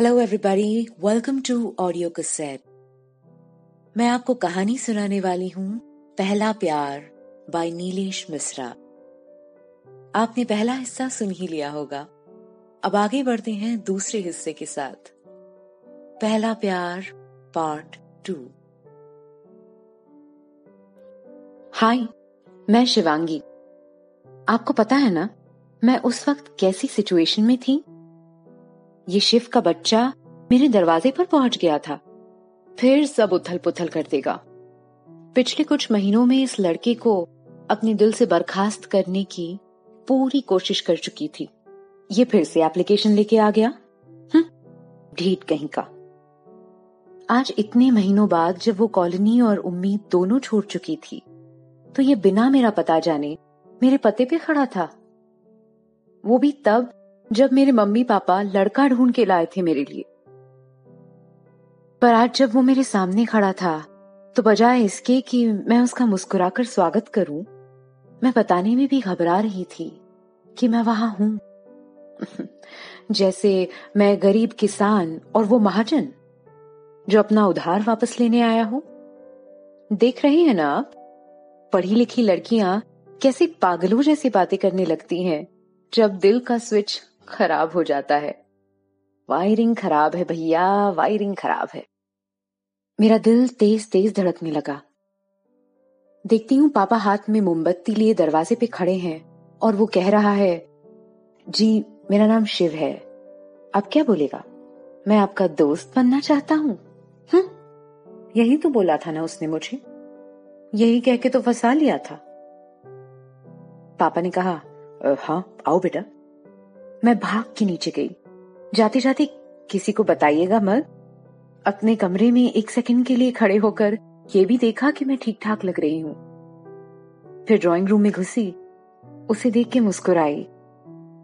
Hello everybody welcome to audio cassette मैं आपको कहानी सुनाने वाली हूँ। पहला प्यार बाय नीलेश मिश्रा। आपने पहला हिस्सा सुन ही लिया होगा। अब आगे बढ़ते हैं दूसरे हिस्से के साथ। पहला प्यार पार्ट टू हाय मैं शिवांगी। आपको पता है ना, मैं उस वक्त कैसी सिचुएशन में थी? ये शिव का बच्चा मेरे दरवाजे पर पहुँच गया था। फिर सब उथल पुथल कर देगा। पिछले कुछ महीनों में इस लड़के को अपने दिल से बर्खास्त करने की पूरी कोशिश कर चुकी थी। ये फिर से एप्लीकेशन लेके आ गया? हम्म, ढीठ कहीं का। आज इतने महीनों बाद जब वो कॉलोनी और उम्मीद दोनों छोड़ चुकी थी तो ये बिना मेरा पता जाने मेरे पते पे खड़ा था। वो भी तब जब मेरे मम्मी पापा लड़का ढूंढ के लाए थे मेरे लिए। पर आज जब वो मेरे सामने खड़ा था तो बजाय इसके कि मैं उसका मुस्कुराकर स्वागत करूँ, मैं बताने में भी घबरा रही थी कि मैं वहाँ हूँ। जैसे मैं गरीब किसान और वो महाजन, जो अपना उधार वापस लेने आया हो। देख रहे हैं ना आप? पढ़ी लिखी लड़कियाँ कैसे पागलों जैसी बातें करने लगती हैं, जब दिल का स्विच खराब हो जाता है। वायरिंग खराब है भैया वायरिंग खराब है। मेरा दिल तेज तेज धड़कने लगा। देखती हूँ पापा हाथ में मोमबत्ती लिए दरवाजे पे खड़े हैं और वो कह रहा है जी मेरा नाम शिव है। अब क्या बोलेगा? मैं आपका दोस्त बनना चाहता हूँ। हम्म, यही तो बोला था ना उसने मुझे। यही कह के तो फंसा लिया था। पापा ने कहा हाँ आओ बेटा। मैं भाग के नीचे गई। जाते जाते किसी को बताइएगा मत अपने कमरे में एक सेकंड के लिए खड़े होकर ये भी देखा कि मैं ठीक ठाक लग रही हूँ। फिर ड्राइंग रूम में घुसी। उसे देख के मुस्कुराई।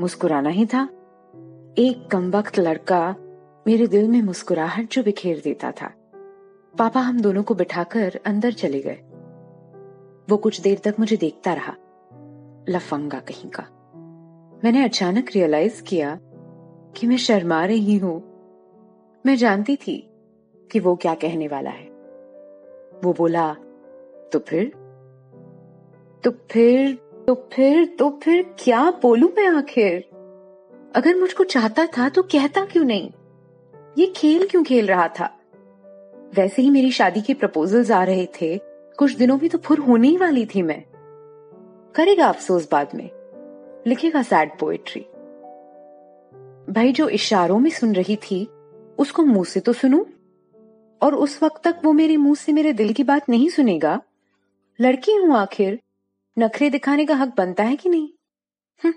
मुस्कुराना ही था। एक कमबख्त लड़का मेरे दिल में मुस्कुराहट जो बिखेर देता था। पापा हम दोनों को बिठाकर अंदर चले गए। वो कुछ देर तक मुझे देखता रहा। लफंगा कहीं का। मैंने अचानक रियलाइज़ किया कि मैं शर्मा रही हूँ। मैं जानती थी कि वो क्या कहने वाला है। वो बोला तो फिर? तो फिर तो फिर तो फिर क्या बोलू मैं आखिर? अगर मुझको चाहता था तो कहता क्यों नहीं? ये खेल क्यों खेल रहा था? वैसे ही मेरी शादी के प्रपोजल्स आ रहे थे। कुछ दिनों में तो फुर होने ही वाली थी मैं। करेगा अफसोस बाद में। लिखेगा सैड पोएट्री भाई जो इशारों में सुन रही थी उसको मुँह से तो सुनू? और उस वक्त तक वो मेरे मुँह से मेरे दिल की बात नहीं सुनेगा? लड़की हूँ आखिर। नखरे दिखाने का हक बनता है कि नहीं? हम्म,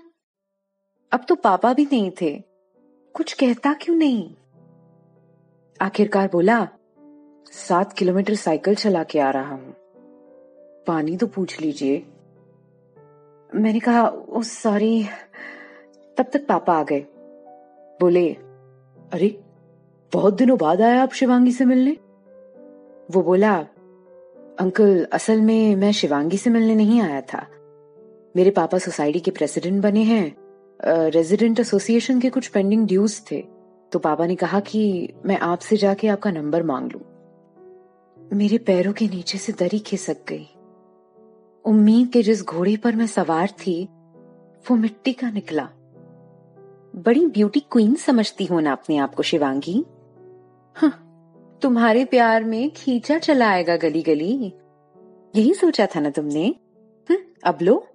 अब तो पापा भी नहीं थे। कुछ कहता क्यों नहीं? आखिरकार बोला सात किलोमीटर साइकिल चला के आ रहा हूँ। पानी तो पूछ लीजिए। मैंने कहा, ओ सॉरी तब तक पापा आ गए। बोले, अरे, बहुत दिनों बाद आया आप शिवांगी से मिलने? वो बोला, अंकल, असल में मैं शिवांगी से मिलने नहीं आया था। मेरे पापा सोसाइटी के प्रेसिडेंट बने हैं रेजिडेंट एसोसिएशन के कुछ पेंडिंग ड्यूज थे। तो पापा ने कहा कि मैं आपसे जाके आपका नंबर मांग लू। मेरे पैरों के नीचे से दरी खिसक गई। उम्मीद के जिस घोड़े पर मैं सवार थी वो मिट्टी का निकला। बड़ी ब्यूटी क्वीन समझती हो ना अपने आप को शिवांगी? हाँ, तुम्हारे प्यार में खींचा चला आएगा गली गली यही सोचा था ना तुमने? हम्म, अब लो।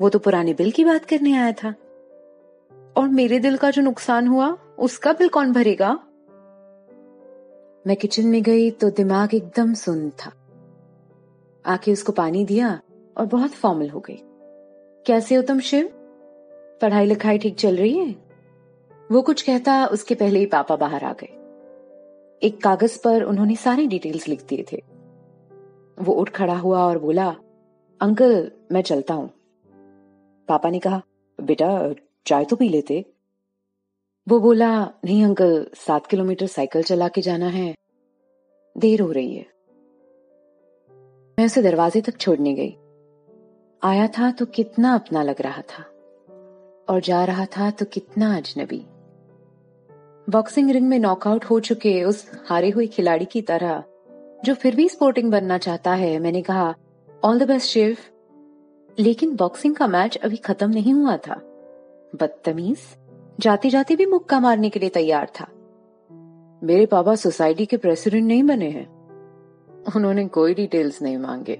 वो तो पुराने बिल की बात करने आया था। और मेरे दिल का जो नुकसान हुआ उसका बिल कौन भरेगा? मैं किचन में गई तो दिमाग एकदम सुन था। आके उसको पानी दिया और बहुत फॉर्मल हो गई। कैसे हो तुम, शिव? पढ़ाई लिखाई ठीक चल रही है? वो कुछ कहता, उसके पहले ही पापा बाहर आ गए। एक कागज़ पर उन्होंने सारे डिटेल्स लिख दिए थे। वो उठ खड़ा हुआ और बोला, अंकल, मैं चलता हूँ। पापा ने कहा, बेटा, चाय तो पी लेते। वो बोला, नहीं अंकल, सात किलोमीटर साइकिल चला के जाना है। देर हो रही है। मैं उसे दरवाजे तक छोड़ने गई। आया था तो कितना अपना लग रहा था, और जा रहा था तो कितना अजनबी। बॉक्सिंग रिंग में नॉकआउट हो चुके उस हारे हुए खिलाड़ी की तरह, जो फिर भी स्पोर्टिंग बनना चाहता है, मैंने कहा ऑल द बेस्ट शिव लेकिन बॉक्सिंग का मैच अभी खत्म नहीं हुआ था। बदतमीज जाते जाते भी मुक्का मारने के लिए तैयार था। मेरे पापा सोसाइटी के प्रेसिडेंट नहीं बने हैं। उन्होंने कोई डिटेल्स नहीं मांगे।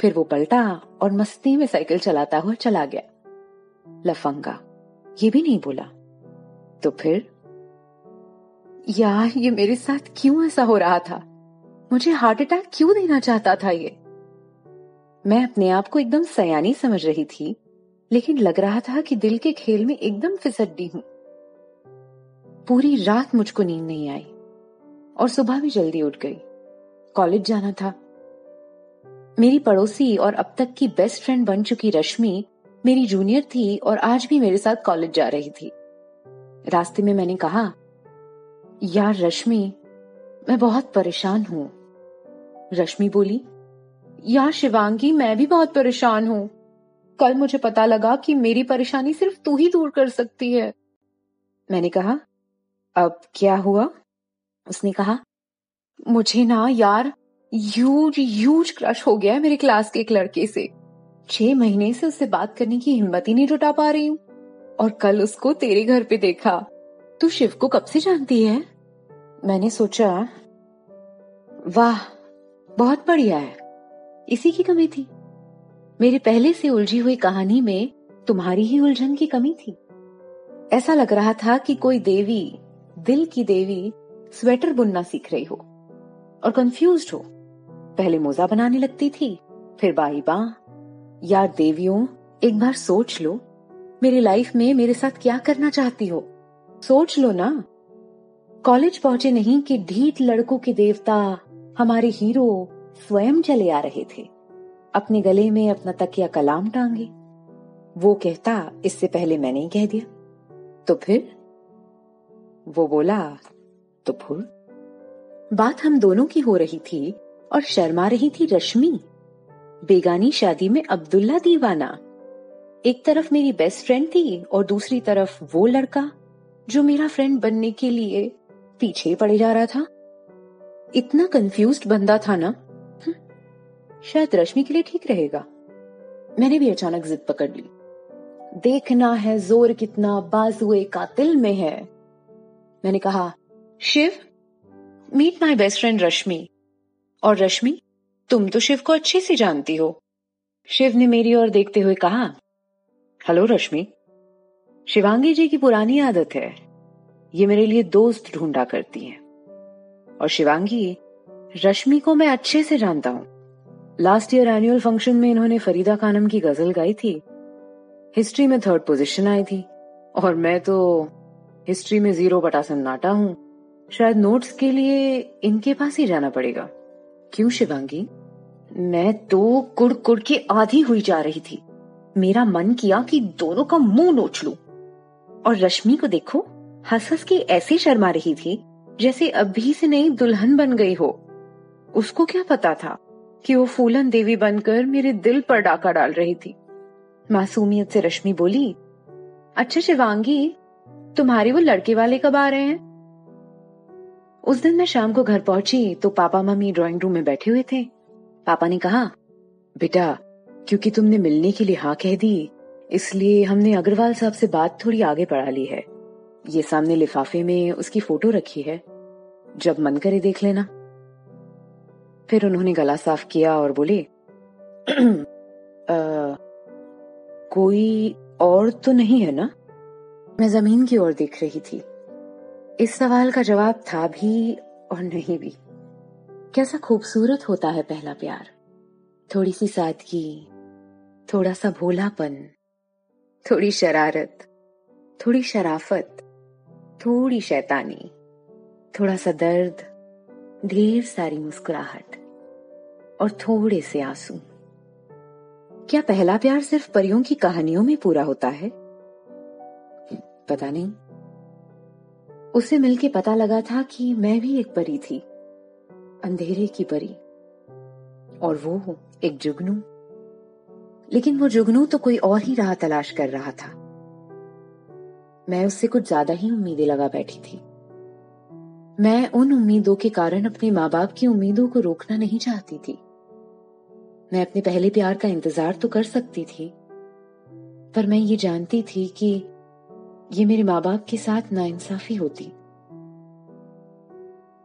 फिर वो पलटा और मस्ती में साइकिल चलाता हुआ चला गया। लफंगा, ये भी नहीं बोला। तो फिर यार ये मेरे साथ क्यों ऐसा हो रहा था? मुझे हार्ट अटैक क्यों देना चाहता था ये? मैं अपने आप को एकदम सयानी समझ रही थी, लेकिन लग रहा था कि दिल के खेल में एकदम फिसड्डी हूँ। पूरी रात मुझको नींद नहीं आई और सुबह भी जल्दी उठ गई। कॉलेज जाना था। मेरी पड़ोसी और अब तक की बेस्ट फ्रेंड बन चुकी रश्मि मेरी जूनियर थी और आज भी मेरे साथ कॉलेज जा रही थी। रास्ते में मैंने कहा, यार रश्मि, मैं बहुत परेशान हूँ। रश्मि बोली, यार शिवांगी, मैं भी बहुत परेशान हूँ। कल मुझे पता लगा कि मेरी परेशानी सिर्फ़ तू ही दूर कर सकती है। मैंने कहा अब क्या हुआ? उसने कहा, मुझे ना यार यूज़ यूज़ क्रश हो गया है मेरे क्लास के एक लड़के से। छह महीने से उससे बात करने की हिम्मत ही नहीं जुटा पा रही हूँ। और कल उसको तेरे घर पे देखा। तू शिव को कब से जानती है? मैंने सोचा, वाह, बहुत बढ़िया है। इसी की कमी थी। मेरे पहले से उलझी हुई कहानी में तुम्हारी ही उलझन की कमी थी। ऐसा लग रहा था कि कोई देवी दिल की देवी स्वेटर बुनना सीख रही हो और कंफ्यूज हो। पहले मोजा बनाने लगती थी, फिर बाई बां, यार देवियों, एक बार सोच लो, मेरी लाइफ में मेरे साथ क्या करना चाहती हो? सोच लो ना। कॉलेज पहुँचे नहीं कि ढीठ लड़कों के देवता, हमारे हीरो स्वयं चले आ रहे थे। अपने गले में अपना तकिया कलाम टांगे। वो कहता, इससे पहले मैंने ही कह दिया। तो फिर? वो बोला तो फिर बात हम दोनों की हो रही थी और शर्मा रही थी रश्मि। बेगानी शादी में अब्दुल्ला दीवाना। एक तरफ़ मेरी बेस्ट फ्रेंड थी और दूसरी तरफ़ वो लड़का जो मेरा फ्रेंड बनने के लिए पीछे पड़े जा रहा था। इतना कंफ्यूज्ड बंदा था ना? हम्म, शायद रश्मि के लिए ठीक रहेगा। मैंने भी अचानक जिद पकड़ ली। देखना है ज़ोर कितना बाजुए कातिल में है। मैंने कहा, Shiv meet my best friend Rashmi और रश्मि तुम तो शिव को अच्छे से जानती हो. शिव ने मेरी ओर देखते हुए कहा, हेलो रश्मि, शिवांगी जी की पुरानी आदत है। ये मेरे लिए दोस्त ढूंढा करती हैं। और शिवांगी, रश्मि को मैं अच्छे से जानता हूँ। लास्ट ईयर एनुअल फ़ंक्शन में इन्होंने फरीदा खानम की गज़ल गाई थी। हिस्ट्री में थर्ड पोजीशन आई थी। और मैं तो हिस्ट्री में ज़ीरो बटा सन्नाटा हूँ। शायद नोट्स के लिए इनके पास ही जाना पड़ेगा। क्यों, शिवांगी? मैं तो कुड़ कुड़ के आधी हुई जा रही थी। मेरा मन किया कि दोनों का मुँह नोच लू। और रश्मि को देखो हंस हंस के ऐसे शर्मा रही थी, जैसे अभी से नई दुल्हन बन गई हो। उसको क्या पता था कि वो फूलन देवी बनकर मेरे दिल पर डाका डाल रही थी। मासूमियत से रश्मि बोली अच्छा शिवांगी तुम्हारे वो लड़के वाले कब आ रहे हैं? उस दिन मैं शाम को घर पहुँची तो पापा मम्मी ड्राइंग रूम में बैठे हुए थे। पापा ने कहा बेटा क्योंकि तुमने मिलने के लिए हाँ कह दी इसलिए हमने अग्रवाल साहब से बात थोड़ी आगे बढ़ा ली है। ये सामने लिफाफे में उसकी फ़ोटो रखी है। जब मन करे देख लेना। फिर उन्होंने गला साफ़ किया और बोले आ, कोई और तो नहीं है ना? मैं ज़मीन की ओर देख रही थी। इस सवाल का जवाब था भी और नहीं भी। कैसा खूबसूरत होता है पहला प्यार। थोड़ी सी सादगी, थोड़ा सा भोलापन, थोड़ी शरारत, थोड़ी शराफत, थोड़ी शैतानी, थोड़ा सा दर्द, ढेर सारी मुस्कुराहट और थोड़े से आँसू। क्या पहला प्यार सिर्फ़ परियों की कहानियों में पूरा होता है? पता नहीं। उसे मिलके पता लगा था कि मैं भी एक परी थी। अंधेरे की परी। और वो एक जुगनू। लेकिन वो जुगनू तो कोई और ही राह तलाश कर रहा था। मैं उससे कुछ ज़्यादा ही उम्मीदें लगा बैठी थी। मैं उन उम्मीदों के कारण अपने माँ बाप की उम्मीदों को रोकना नहीं चाहती थी। मैं अपने पहले प्यार का इंतज़ार तो कर सकती थी, पर मैं ये जानती थी कि ये मेरे माँ बाप के साथ नाइंसाफी होती।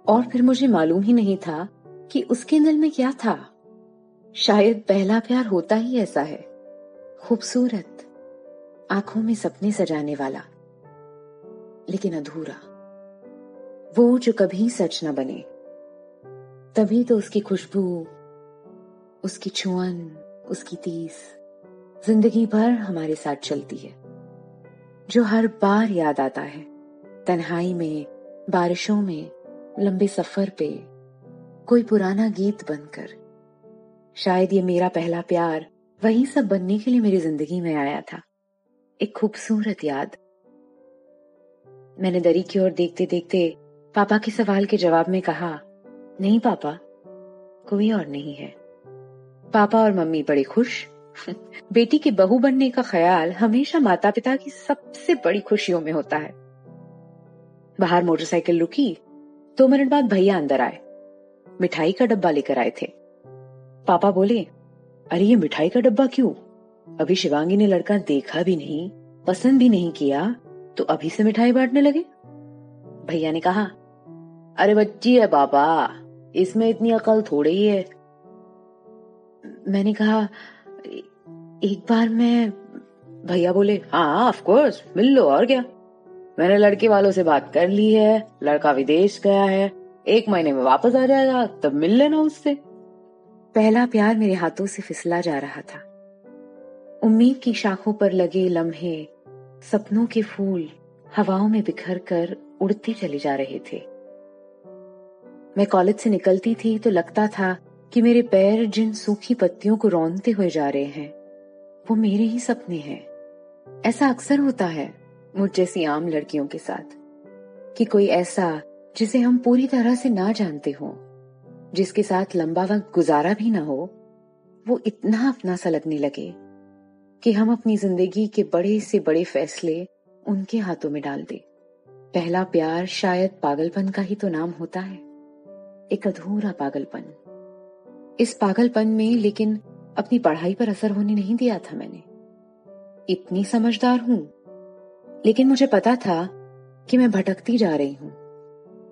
और फिर मुझे मालूम ही नहीं था कि उसके दिल में क्या था। शायद पहला प्यार होता ही ऐसा है। खूबसूरत, आँखों में सपने सजाने वाला, लेकिन अधूरा। वो जो कभी सच ना बने। तभी तो उसकी खुशबू, उसकी छुअन, उसकी तीस, ज़िंदगी भर हमारे साथ चलती है। जो हर बार याद आता है। तन्हाई में, बारिशों में, लंबे सफ़र पे, कोई पुराना गीत बनकर। शायद ये मेरा पहला प्यार वही सब बनने के लिए मेरी ज़िंदगी में आया था। एक खूबसूरत याद। मैंने दरी की ओर देखते देखते पापा के सवाल के जवाब में कहा, नहीं पापा, कोई और नहीं है। पापा और मम्मी बड़े खुश बेटी की बहू बनने का ख्याल हमेशा माता पिता की सबसे बड़ी खुशियों में होता है। बाहर मोटरसाइकिल रुकी, दो तो मिनट बाद भैया अंदर आए। मिठाई का डब्बा लेकर आए थे। पापा बोले, अरे, ये मिठाई का डब्बा क्यों? अभी शिवांगी ने लड़का देखा भी नहीं, पसंद भी नहीं किया तो अभी से मिठाई बांटने लगे? भैया ने कहा, अरे, बच्ची है पापा, इसमें इतनी अकल थोड़ी ही है। मैंने कहा एक बार मैं, भैया बोले हाँ ऑफ़ कोर्स मिल लो, और क्या? मैंने लड़के वालों से बात कर ली है, लड़का विदेश गया है, एक महीने में वापस आ जाएगा, तब मिल लेना उससे। पहला प्यार मेरे हाथों से फिसला जा रहा था। उम्मीद की शाखों पर लगे लम्हे, सपनों के फूल हवाओं में बिखर कर उड़ते चले जा रहे थे। मैं कॉलेज से निकलती थी तो लगता था कि मेरे पैर जिन सूखी पत्तियों को रौनते हुए जा रहे हैं वो मेरे ही सपने हैं। ऐसा अक्सर होता है मुझ जैसी आम लड़कियों के साथ कि कोई ऐसा जिसे हम पूरी तरह से ना जानते हों, जिसके साथ लंबा वक्त गुजारा भी ना हो, वो इतना अपना सा लगने लगे कि हम अपनी ज़िंदगी के बड़े से बड़े फैसले उनके हाथों में डाल दे। पहला प्यार शायद पागलपन का ही तो नाम होता है। एक अधूरा पागलपन। इस पागलपन में लेकिन अपनी पढ़ाई पर असर होने नहीं दिया था मैंने। इतनी समझदार हूँ। लेकिन मुझे पता था कि मैं भटकती जा रही हूँ।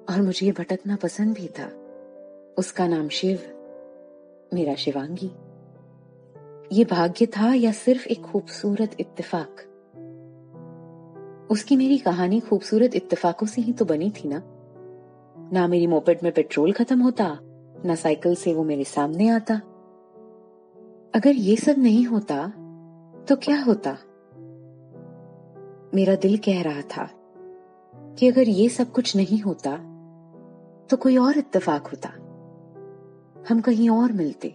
और मुझे ये भटकना पसंद भी था। उसका नाम शिव, मेरा शिवांगी। ये भाग्य था या सिर्फ़ एक खूबसूरत इत्तेफाक? उसकी मेरी कहानी खूबसूरत इत्तेफाकों से ही तो बनी थी ना। ना मेरी मोपेड में पेट्रोल खत्म होता, ना साइकिल से वो मेरे सामने आता। अगर ये सब नहीं होता तो क्या होता? मेरा दिल कह रहा था कि अगर ये सब कुछ नहीं होता तो कोई और इत्तेफाक होता। हम कहीं और मिलते,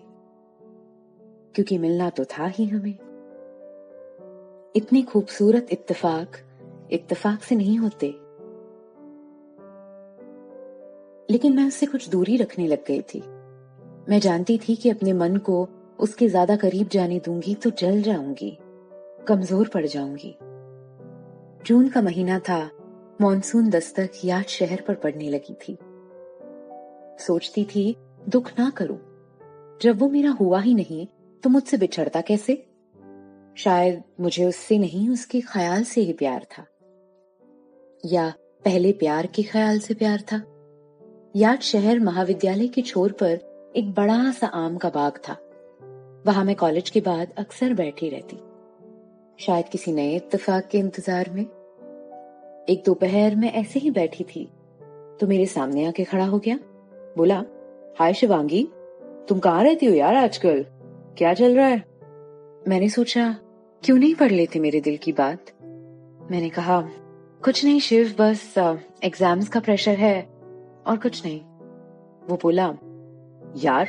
क्योंकि मिलना तो था ही हमें। इतनी खूबसूरत इत्तेफाक इत्तेफाक से नहीं होते। लेकिन मैं उससे कुछ दूरी रखने लग गई थी। मैं जानती थी कि अपने मन को उसके ज़्यादा करीब जाने दूँगी तो जल जाऊँगी, कमज़ोर पड़ जाऊँगी। जून का महीना था, मॉनसून दस्तक याद शहर पर पड़ने लगी थी। सोचती थी, दुख ना करूँ। जब वो मेरा हुआ ही नहीं तो मुझसे बिछड़ता कैसे? शायद मुझे उससे नहीं, उसके ख्याल से ही प्यार था। या पहले प्यार के ख्याल से प्यार था। याद शहर महाविद्यालय के छोर पर एक बड़ा सा आम का बाग था। वहाँ मैं कॉलेज के बाद अक्सर बैठी रहती। शायद किसी नए इत्तेफाक के इंतज़ार में। एक दोपहर में ऐसे ही बैठी थी। तो मेरे सामने आके खड़ा हो गया। बोला, हाय शिवांगी, तुम कहाँ रहती हो यार आजकल? क्या चल रहा है? मैंने सोचा, क्यों नहीं पढ़ लेते मेरे दिल की बात? मैंने कहा, कुछ नहीं शिव, बस एग्ज़ाम्स का प्रेशर है और कुछ नहीं। वो बोला, यार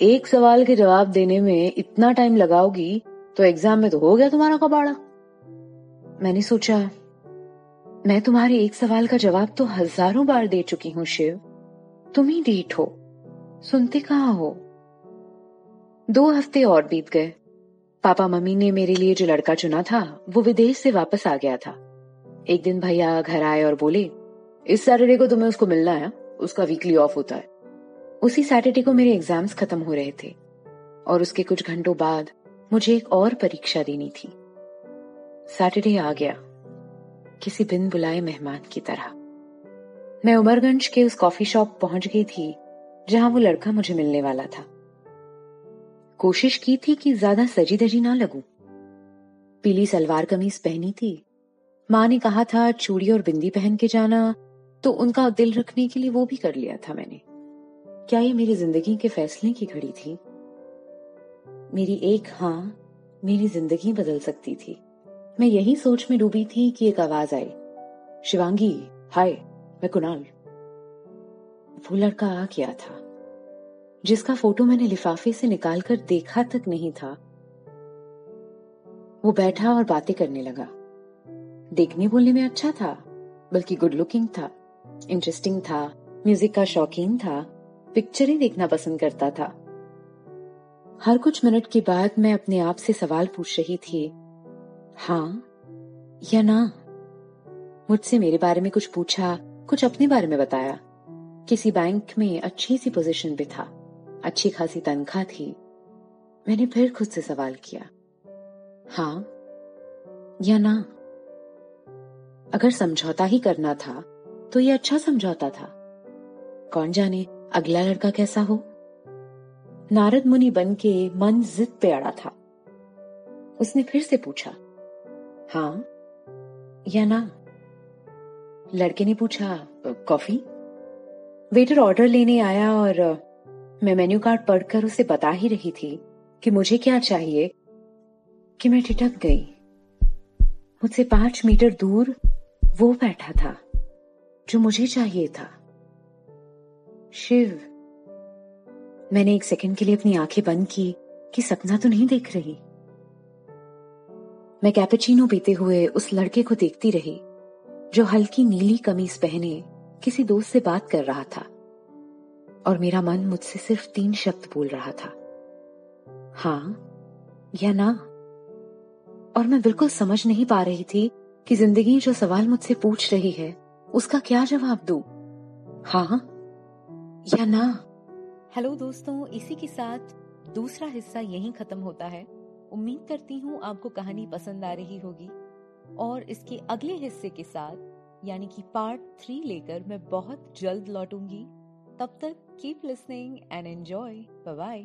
एक सवाल के जवाब देने में इतना टाइम लगाओगी तो एग्ज़ाम में तो हो गया तुम्हारा कबाड़ा। मैंने सोचा, मैं तुम्हारे एक सवाल का जवाब तो हज़ारों बार दे चुकी हूँ, शिव। तुम ही डीठ हो, सुनते कहाँ हो? दो हफ़्ते और बीत गए। पापा मम्मी ने मेरे लिए जो लड़का चुना था, वो विदेश से वापस आ गया था। एक दिन भैया घर आए और बोले, इस सैटरडे को तुम्हें उसको मिलना है, उसका वीकली ऑफ़ होता है। उसी सैटरडे को मेरे एग्ज़ाम्स खत्म हो रहे थे और उसके कुछ घंटों बाद मुझे एक और परीक्षा देनी थी। सैटरडे आ गया। किसी बिन बुलाए मेहमान की तरह। मैं उमरगंज के उस कॉफ़ी शॉप पहुँच गई थी, जहाँ वो लड़का मुझे मिलने वाला था। कोशिश की थी कि ज़्यादा सजी दजी ना लगूं। पीली सलवार कमीज पहनी थी। माँ ने कहा था, चूड़ी और बिंदी पहन के जाना। तो उनका दिल रखने के लिए वो भी कर लिया था मैंने। क्या ये मेरी ज़िंदगी के फैसले की घड़ी थी? मेरी एक हाँ मेरी ज़िंदगी बदल सकती थी। मैं यही सोच में डूबी थी कि एक आवाज़ आई। शिवांगी, हाय, मैं कुणाल। वो लड़का आ गया था, जिसका फ़ोटो मैंने लिफाफे से निकालकर देखा तक नहीं था। वो बैठा और बातें करने लगा। देखने बोलने में अच्छा था, बल्कि गुड लुकिंग था इंटरेस्टिंग था म्यूज़िक का शौकीन था। पिक्चर देखना पसंद करता था। हर कुछ मिनट के बाद मैं अपने आप से सवाल पूछ रही थी हाँ या ना? मुझसे मेरे बारे में कुछ पूछा, कुछ अपने बारे में बताया। किसी बैंक में अच्छी सी पोजीशन पे था, अच्छी खासी तनख्वाह थी। मैंने फिर खुद से सवाल किया हाँ या ना? अगर समझौता ही करना था तो ये अच्छा समझौता था। कौन जाने अगला लड़का कैसा हो? नारद मुनि बन के मन जिद पे अड़ा था। उसने फिर से पूछा हाँ या ना? लड़के ने पूछा, कॉफ़ी? वेटर ऑर्डर लेने आया और मैं मेन्यू कार्ड पढ़कर उसे बता ही रही थी कि मुझे क्या चाहिए, कि मैं ठिठक गई। मुझसे पाँच मीटर दूर वो बैठा था, जो मुझे चाहिए था। शिव, मैंने एक सेकंड के लिए अपनी आँखें बंद की कि सपना तो नहीं देख रही। मैं कैपेचिनो पीते हुए उस लड़के को देखती रही, जो हल्की नीली कमीज पहने किसी दोस्त से बात कर रहा था। और मेरा मन मुझसे सिर्फ़ तीन शब्द बोल रहा था। हाँ या ना? और मैं बिल्कुल समझ नहीं पा रही थी कि ज़िंदगी जो सवाल मुझसे पूछ रही है, उसका क्या जवाब दू? हाँ या ना? हेलो दोस्तों, इसी के साथ दूसरा हिस्सा यही खत्म होता है। उम्मीद करती हूँ आपको कहानी पसंद आ रही होगी। और इसके अगले हिस्से के साथ, यानी कि पार्ट थ्री लेकर मैं बहुत जल्द लौटूँगी। तब तक keep listening and enjoy bye.